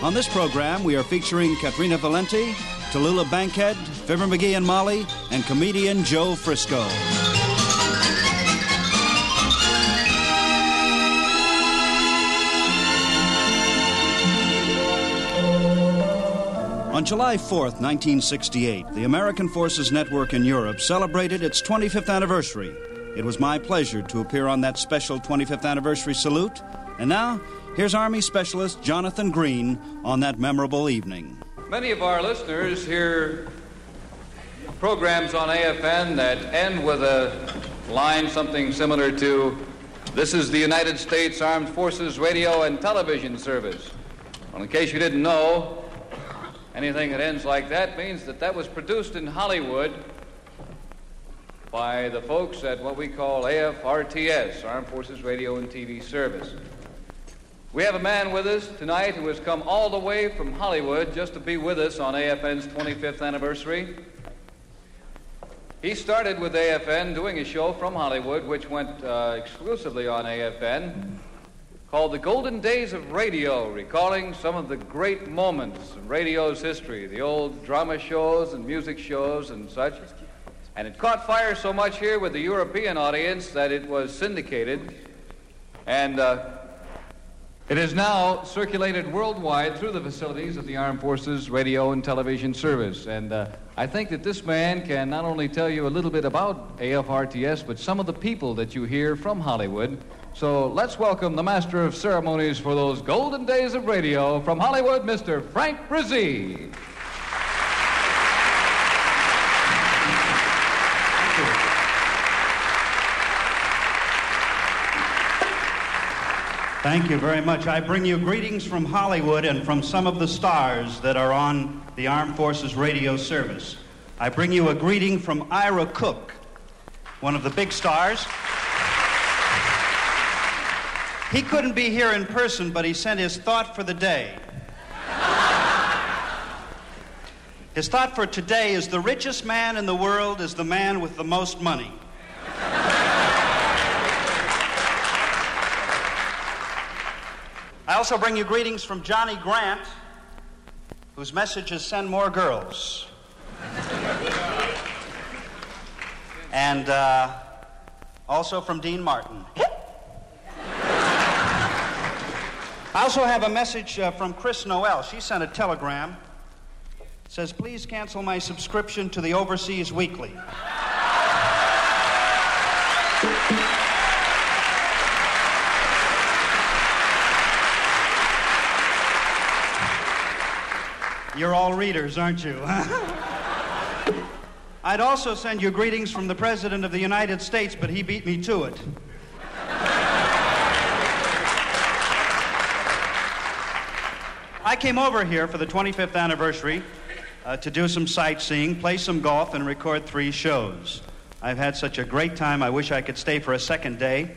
On this program, we are featuring Katrina Valente, Tallulah Bankhead, Fibber McGee and Molly, and comedian Joe Frisco. On July 4th, 1968, the American Forces Network in Europe celebrated its 25th anniversary. It was my pleasure to appear on that special 25th anniversary salute. And now, here's Army Specialist Jonathan Green on that memorable evening. Many of our listeners hear programs on AFN that end with a line something similar to This is the United States Armed Forces Radio and Television Service. Well, in case you didn't know, anything that ends like that means that that was produced in Hollywood by the folks at what we call AFRTS, Armed Forces Radio and TV Service. We have a man with us tonight who has come all the way from Hollywood just to be with us on AFN's 25th anniversary. He started with AFN doing a show from Hollywood, which went uh, exclusively on AFN, called The Golden Days of Radio, recalling some of the great moments in radio's history, the old drama shows and music shows and such. And it caught fire so much here with the European audience that it was syndicated. And uh, it is now circulated worldwide through the facilities of the Armed Forces Radio and Television Service. And uh, I think that this man can not only tell you a little bit about AFRTS, but some of the people that you hear from Hollywood. So let's welcome the master of ceremonies for those golden days of radio from Hollywood, Mr. Frank Bresee. Thank you very much. I bring you greetings from Hollywood and from some of the stars that are on the Armed Forces radio service. I bring you a greeting from Ira Cook, one of the big stars. He couldn't be here in person, but he sent his thought for the day. His thought for today is the richest man in the world is the man with the most money. Also bring you greetings from Johnny Grant, whose message is send more girls. and uh, also from Dean Martin. I also have a message uh, from Chris Noel. She sent a telegram. It says, please cancel my subscription to the Overseas Weekly. You're all readers, aren't you? I'd also send you greetings from the President of the United States, but he beat me to it. I came over here for the 25th anniversary uh, to do some sightseeing, play some golf, and record three shows. I've had such a great time, I wish I could stay for a second day.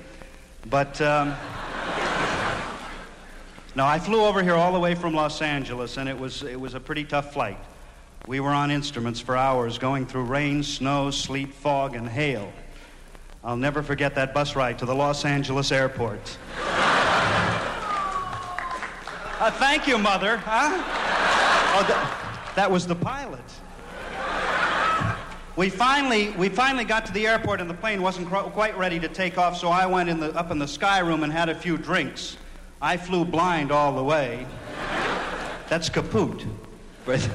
But. Um, no, I flew over here all the way from Los Angeles, and it was, it was a pretty tough flight. We were on instruments for hours, going through rain, snow, sleet, fog, and hail. I'll never forget that bus ride to the Los Angeles airport. uh, thank you, Mother. Huh? Oh, th- that was the pilot. We finally, we finally got to the airport, and the plane wasn't cr- quite ready to take off, so I went in the, up in the sky room and had a few drinks. I flew blind all the way. That's kaput. But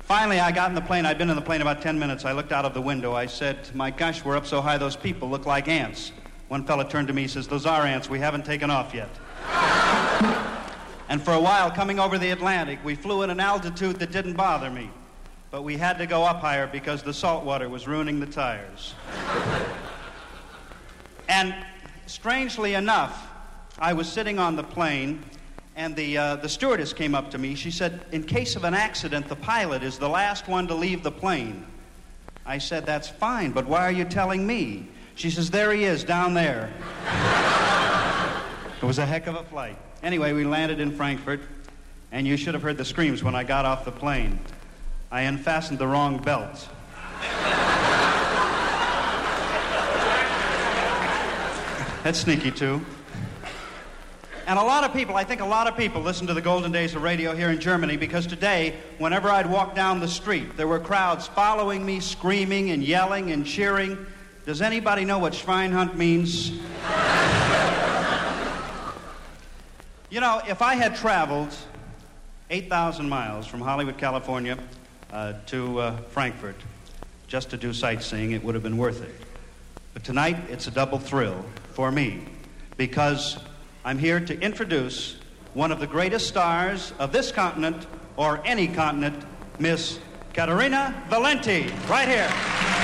finally, I got in the plane. I'd been in the plane about 10 minutes. I looked out of the window. I said, My gosh, we're up so high, those people look like ants. One fella turned to me and says, Those are ants. We haven't taken off yet. and for a while, coming over the Atlantic, we flew at an altitude that didn't bother me. But we had to go up higher because the salt water was ruining the tires. and strangely enough, I was sitting on the plane, and the, uh, the stewardess came up to me. She said, In case of an accident, the pilot is the last one to leave the plane. I said, That's fine, but why are you telling me? She says, There he is, down there. it was a heck of a flight. Anyway, we landed in Frankfurt, and you should have heard the screams when I got off the plane. I unfastened the wrong belt. That's sneaky, too. And a lot of people, I think a lot of people listen to the golden days of radio here in Germany because today, whenever I'd walk down the street, there were crowds following me, screaming and yelling and cheering. Does anybody know what Schweinhund means? you know, if I had traveled 8,000 miles from Hollywood, California uh, to uh, Frankfurt just to do sightseeing, it would have been worth it. But tonight, it's a double thrill for me because I'm here to introduce one of the greatest stars of this continent or any continent, Miss Caterina Valente, right here.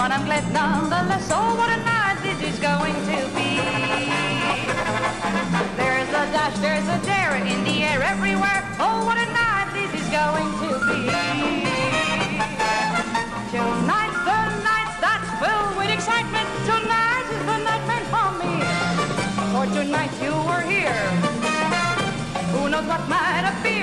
But I'm glad nonetheless. Oh, what a night this is going to be. There's a dash, there's a dare in the air everywhere. Oh, what a night this is going to be. Tonight, the night that's filled with excitement. Tonight is the night meant for me. For tonight you were here. Who knows what might appear?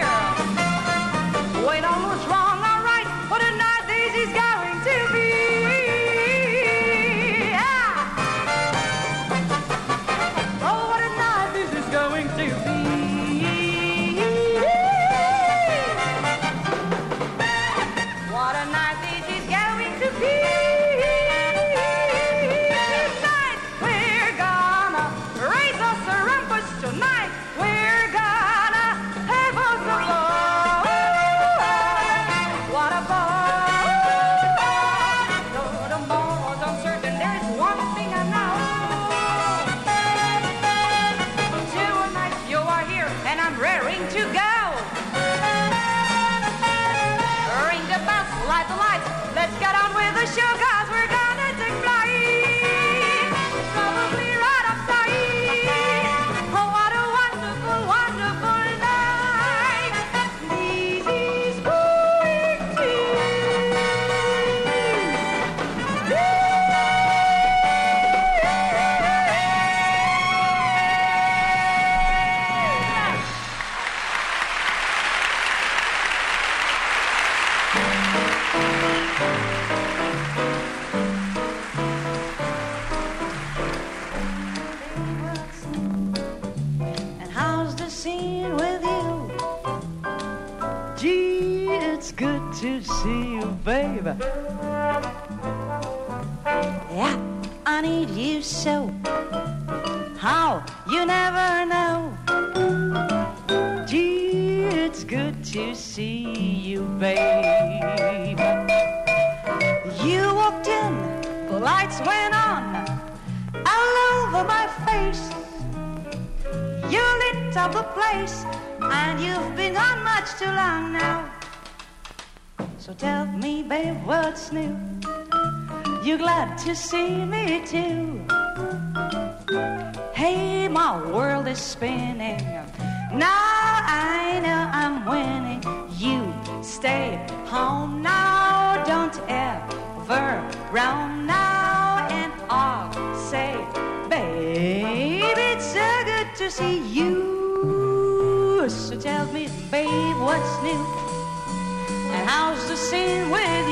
You, baby. You walked in, the lights went on, all over my face. You lit up the place, and you've been gone much too long now. So tell me, babe, what's new? You're glad to see me too? Hey, my world is spinning. Now I know I'm winning. You stay home now, don't ever round now, and I'll say, babe, it's so good to see you. So tell me, babe, what's new? And how's the scene with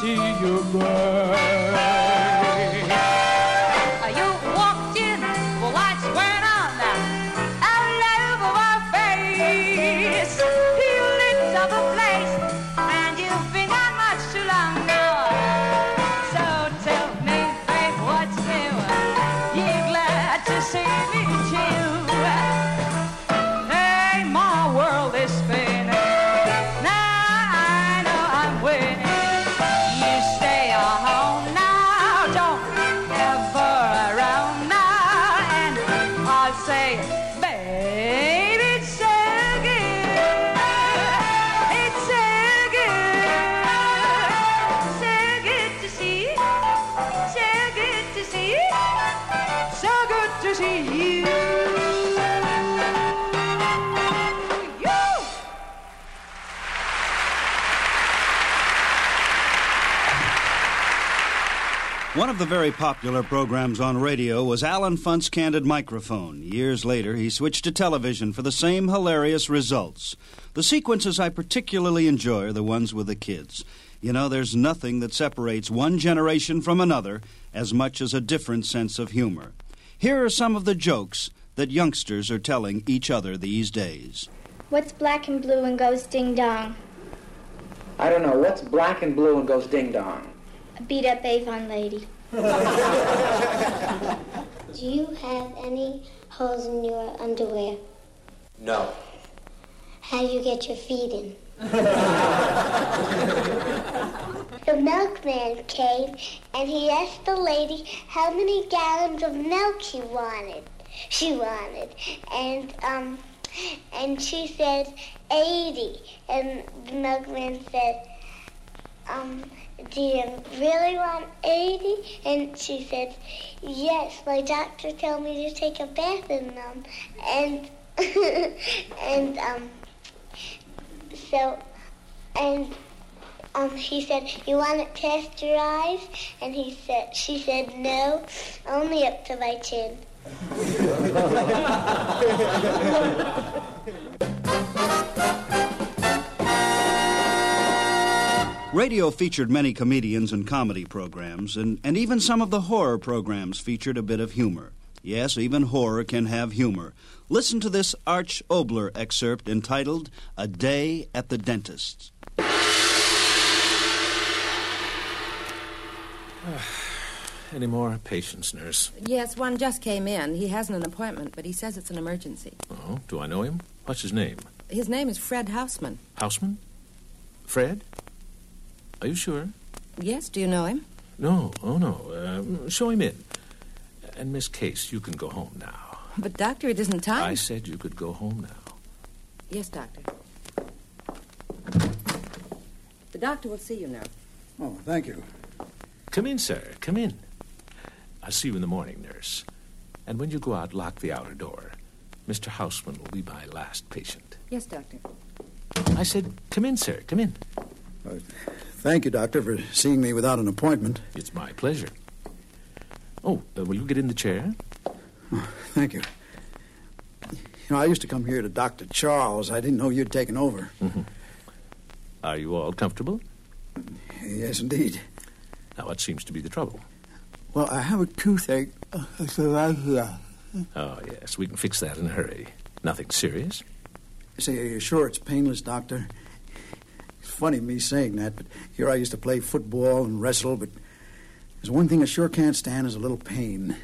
see you, babe. Of the very popular programs on radio was Allen Funt's Candid Microphone. Years later, he switched to television for the same hilarious results. The sequences I particularly enjoy are the ones with the kids. You know, there's nothing that separates one generation from another as much as a different sense of humor. Here are some of the jokes that youngsters are telling each other these days. What's black and blue and goes ding dong? I don't know. What's black and blue and goes ding dong? A beat up Avon lady. Do you have any holes in your underwear? No. How do you get your feet in? the milkman came and he asked the lady how many gallons of milk she wanted. She wanted. And um and she said 80. And the milkman said, um, do you really want 80? And she said, yes, my doctor told me to take a bath in them. And, and, um, so, and, um, he said, you want it pasteurized? And he said, she said, no, only up to my chin. Radio featured many comedians and comedy programs, and, and even some of the horror programs featured a bit of humor. Yes, even horror can have humor. Listen to this Arch Oboler excerpt entitled A Day at the Dentist's. Any more patients, nurse? Yes, one just came in. He hasn't an appointment, but he says it's an emergency. Oh, do I know him? What's his name? His name is Fred Houseman. Houseman? Fred? Are you sure? Yes, do you know him? No, oh no. Uh, show him in. And Miss Case, you can go home now. But, Doctor, it isn't time. I said you could go home now. Yes, Doctor. The doctor will see you now. Oh, thank you. Come in, sir. Come in. I'll see you in the morning, nurse. And when you go out, lock the outer door. Mr. Houseman will be my last patient. Yes, Doctor. I said, come in, sir. Come in. Uh, thank you, Doctor, for seeing me without an appointment. It's my pleasure. Oh, uh, will you get in the chair? Oh, thank you. You know, I used to come here to Dr. Charles. I didn't know you'd taken over. Mm-hmm. Are you all comfortable? Yes, indeed. Now, what seems to be the trouble? Well, I have a toothache. Oh, yes, we can fix that in a hurry. Nothing serious? Say, are you sure it's painless, Doctor? Funny me saying that, but here I used to play football and wrestle, but there's one thing I sure can't stand is a little pain.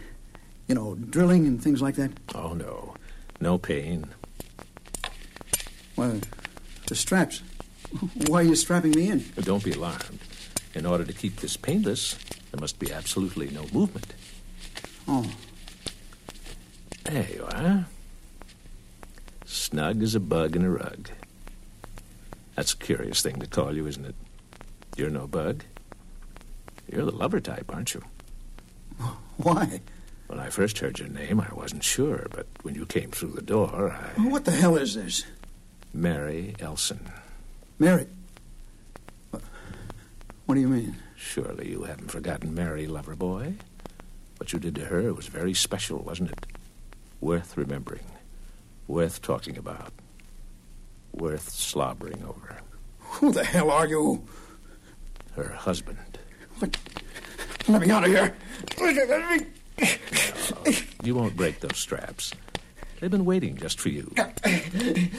You know, drilling and things like that. Oh, no. No pain. Well, the straps. Why are you strapping me in? Don't be alarmed. In order to keep this painless, there must be absolutely no movement. Oh. There you are. Snug as a bug in a rug. That's a curious thing to call you, isn't it? You're no bug. You're the lover type, aren't you? Why? When I first heard your name, I wasn't sure, but when you came through the door, I. What the hell is this? Mary Elson. Mary? What do you mean? Surely you haven't forgotten Mary, lover boy. What you did to her was very special, wasn't it? Worth remembering. Worth talking about. Worth slobbering over. Who the hell are you? Her husband. What? Let me out of here. Let me. No, you won't break those straps. They've been waiting just for you.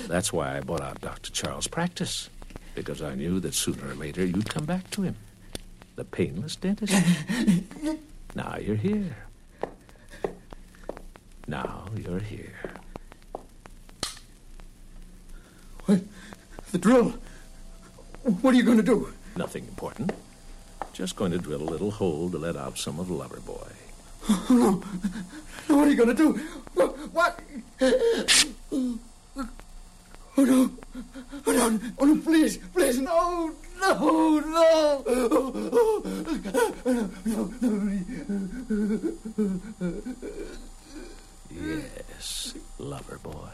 That's why I bought out Dr. Charles' practice. Because I knew that sooner or later you'd come back to him. The painless dentist. now you're here. Now you're here. The drill? What are you going to do? Nothing important. Just going to drill a little hole to let out some of the lover boy. Oh, no. no. What are you going to do? What? Oh, no. Oh, no. Oh, no, please. Please, no. No, no. no, no, Yes, lover boy.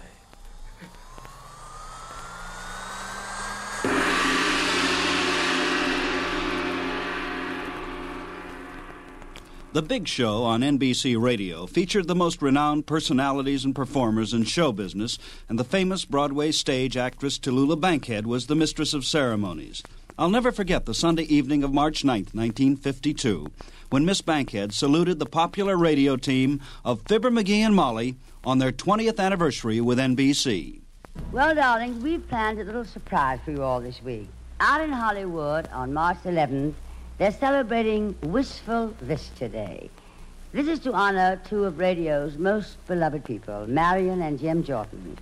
The Big Show on NBC Radio featured the most renowned personalities and performers in show business, and the famous Broadway stage actress Tallulah Bankhead was the mistress of ceremonies. I'll never forget the Sunday evening of March 9th, 1952, when Miss Bankhead saluted the popular radio team of Fibber McGee and Molly on their 20th anniversary with NBC. Well, darlings, we've planned a little surprise for you all this week. Out in Hollywood on March 11th, they're celebrating Wistful Vista Day. This is to honor two of radio's most beloved people, Marion and Jim Jordan.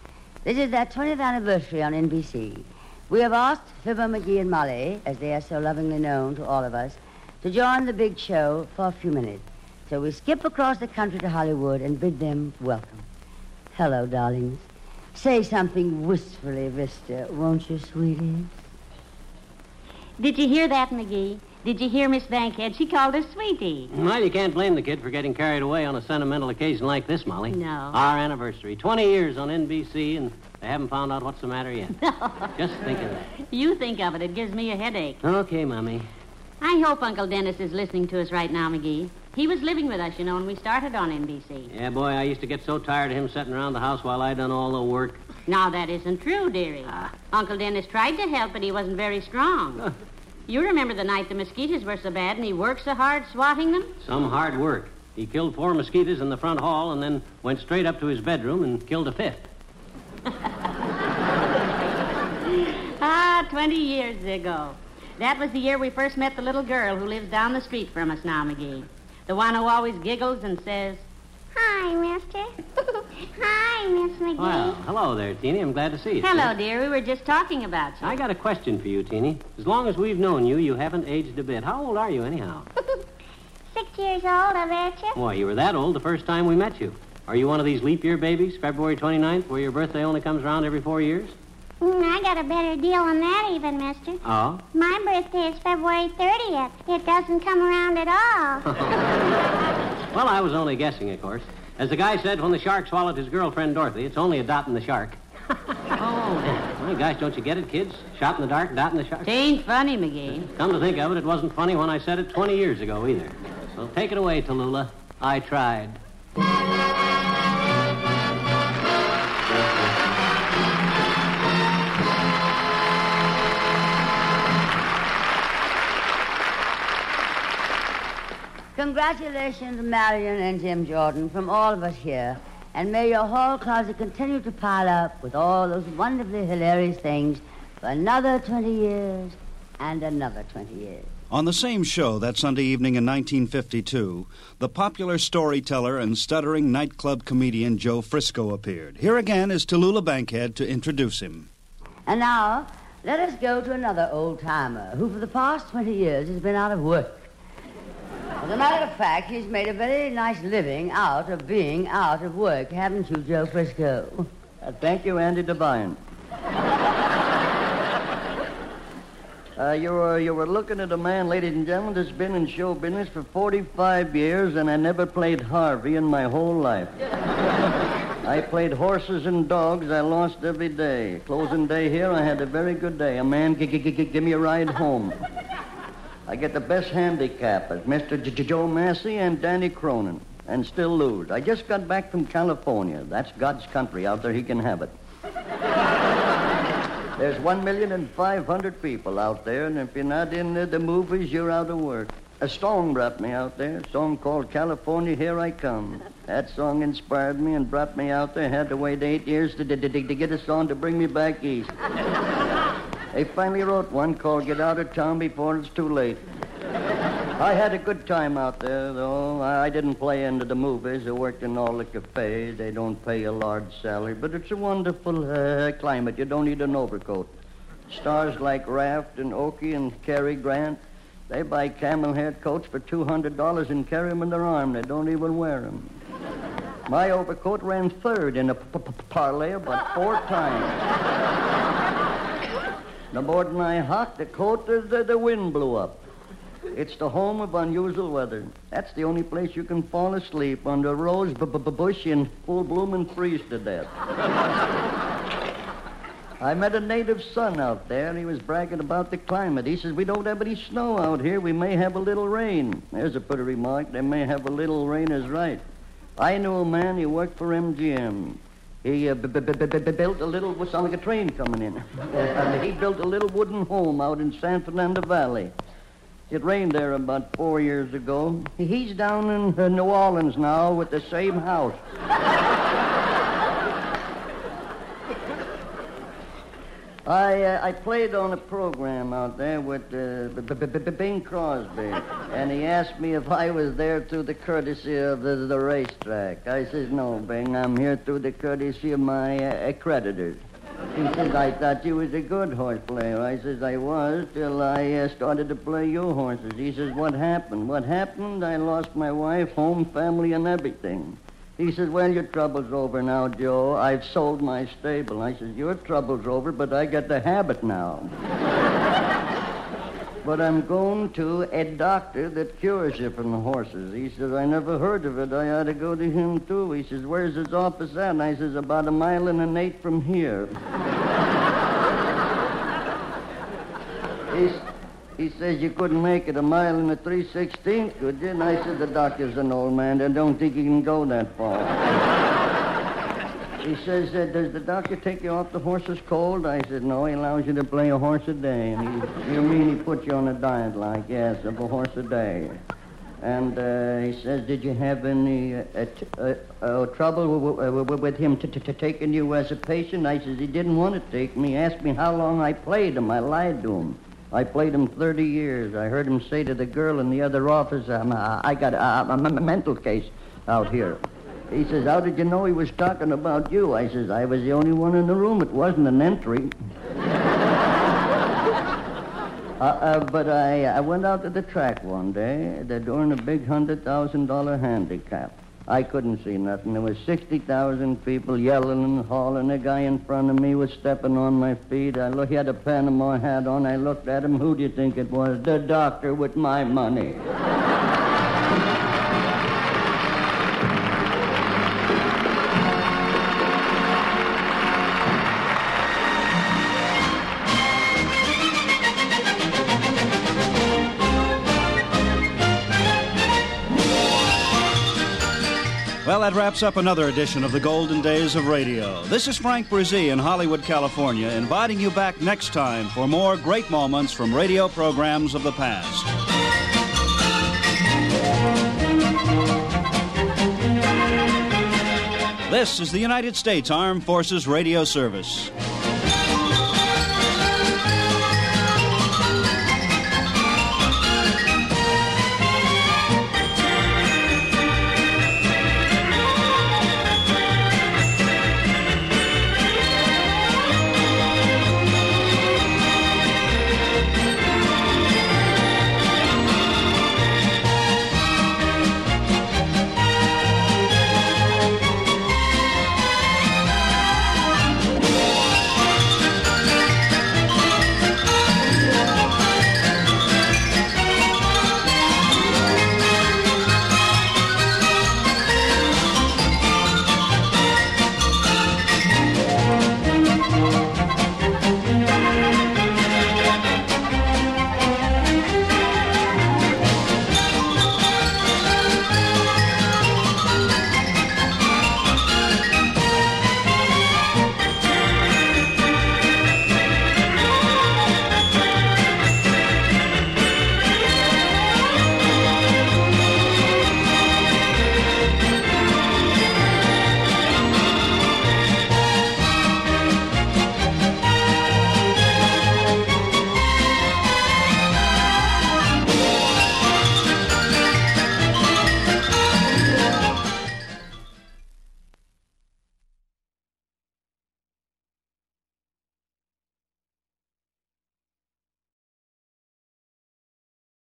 This is their 20th anniversary on NBC. We have asked Fibber McGee and Molly, as they are so lovingly known to all of us, to join the big show for a few minutes. So we skip across the country to Hollywood and bid them welcome. Hello, darlings. Say something wistfully, Vista, won't you, sweetie? Did you hear that, McGee? Did you hear Miss Bankhead? She called her sweetie. Well, you can't blame the kid for getting carried away on a sentimental occasion like this, Molly. No. Our anniversary. 20 years on NBC, and they haven't found out what's the matter yet. No. Just think of that. You think of it. It gives me a headache. Okay, Mommy. I hope Uncle Dennis is listening to us right now, McGee. He was living with us, you know, when we started on NBC. Yeah, boy, I used to get so tired of him sitting around the house while I done all the work. Now, that isn't true, dearie. Ah. Uncle Dennis tried to help, but he wasn't very strong. You remember the night the mosquitoes were so bad and he worked so hard swatting them? Some hard work. He killed four mosquitoes in the front hall and then went straight up to his bedroom and killed a fifth. Ah, 20 years ago. That was the year we first met the little girl who lives down the street from us now, McGee. The one who always giggles and says, Hi, mister. Hi, Miss McGee. Well, hello there, Teeny. I'm glad to see you. Hello, dear. We were just talking about you. I got a question for you, Teeny. As long as we've known you, you haven't aged a bit. How old are you, anyhow? Six years old, I bet you. Why, you were that old the first time we met you. Are you one of these leap year babies, February 29th, where your birthday only comes around every four years? Mm, I got a better deal than that, even, mister. Oh? My birthday is February 30th. It doesn't come around at all. Well, I was only guessing, of course. As the guy said when the shark swallowed his girlfriend Dorothy, it's only a dot in the shark. oh, my gosh, don't you get it, kids? Shot in the dark, dot in the shark. It ain't funny, McGee. Come to think of it, it wasn't funny when I said it 20 years ago either. So take it away, Tallulah. I tried. Congratulations, Marion and Jim Jordan, from all of us here. And may your hall closet continue to pile up with all those wonderfully hilarious things for another 20 years and another 20 years. On the same show that Sunday evening in 1952, the popular storyteller and stuttering nightclub comedian Joe Frisco appeared. Here again is Tallulah Bankhead to introduce him. And now, let us go to another old timer who, for the past 20 years, has been out of work. As a matter of fact, he's made a very nice living out of being out of work, haven't you, Joe Frisco? Uh, thank you, Andy Devine. Uh, you, were, you were looking at a man, ladies and gentlemen, that's been in show business for 45 years, and I never played Harvey in my whole life. I played horses and dogs. I lost every day. Closing day here, I had a very good day. A man g- g- g- give me a ride home. I get the best handicap as Mr. J- J- Joe Massey and Danny Cronin, and still lose. I just got back from California. That's God's country. Out there, he can have it. There's one million and five hundred people out there, and if you're not in the, the movies, you're out of work. A song brought me out there, a song called California, Here I Come. That song inspired me and brought me out there. Had to wait eight years to, to, to, to get a song to bring me back east. they finally wrote one called Get Out of Town Before It's Too Late. I had a good time out there, though. I didn't play into the movies. I worked in all the cafes. They don't pay a large salary, but it's a wonderful uh, climate. You don't need an overcoat. Stars like Raft and Oakie and Cary Grant, they buy camel hair coats for $200 and carry them in their arm. They don't even wear them. My overcoat ran third in a p- p- parlay about four times. The more than I hocked the the, wind blew up. It's the home of unusual weather. That's the only place you can fall asleep under a rose b- b- bush in full bloom and freeze to death. I met a native son out there, and he was bragging about the climate. He says, We don't have any snow out here. We may have a little rain. There's a pretty remark. They may have a little rain is right. I knew a man, he worked for MGM. He uh, b- b- b- built a little, what sounded like a train coming in. and he built a little wooden home out in San Fernando Valley. It rained there about four years ago. He's down in uh, New Orleans now with the same house. I uh, I played on a program out there with uh, B- B- B- Bing Crosby, and he asked me if I was there through the courtesy of the, the racetrack. I says, no, Bing, I'm here through the courtesy of my uh, accreditors. He says, I thought you was a good horse player. I says, I was till I uh, started to play your horses. He says, what happened? What happened? I lost my wife, home, family, and everything. He says, Well, your trouble's over now, Joe. I've sold my stable. I says, Your trouble's over, but I got the habit now. but I'm going to a doctor that cures you from the horses. He says, I never heard of it. I ought to go to him, too. He says, Where's his office at? And I says, About a mile and an eight from here. He's, he says you couldn't make it a mile and a three sixteenth, could you? And I said the doctor's an old man. I don't think he can go that far. he says, uh, does the doctor take you off the horses cold? I said, no. He allows you to play a horse a day. And he, you mean he puts you on a diet like yes, of a horse a day. And uh, he says, did you have any uh, uh, uh, trouble with him taking you as a patient? I says, he didn't want to take me. He asked me how long I played him. I lied to him. I played him 30 years. I heard him say to the girl in the other office, um, I I got a, a, a mental case out here. He says, how did you know he was talking about you? I says, I was the only one in the room. It wasn't an entry. Uh, uh, but I, I went out to the track one day. They're doing a big $100,000 handicap. I couldn't see nothing. There was 60,000 people yelling and hollering. A guy in front of me was stepping on my feet. I look, he had a Panama hat on. I looked at him. Who do you think it was? The doctor with my money. Wraps up another edition of the Golden Days of Radio. This is Frank Bresee in Hollywood, California, inviting you back next time for more great moments from radio programs of the past. This is the United States Armed Forces Radio Service.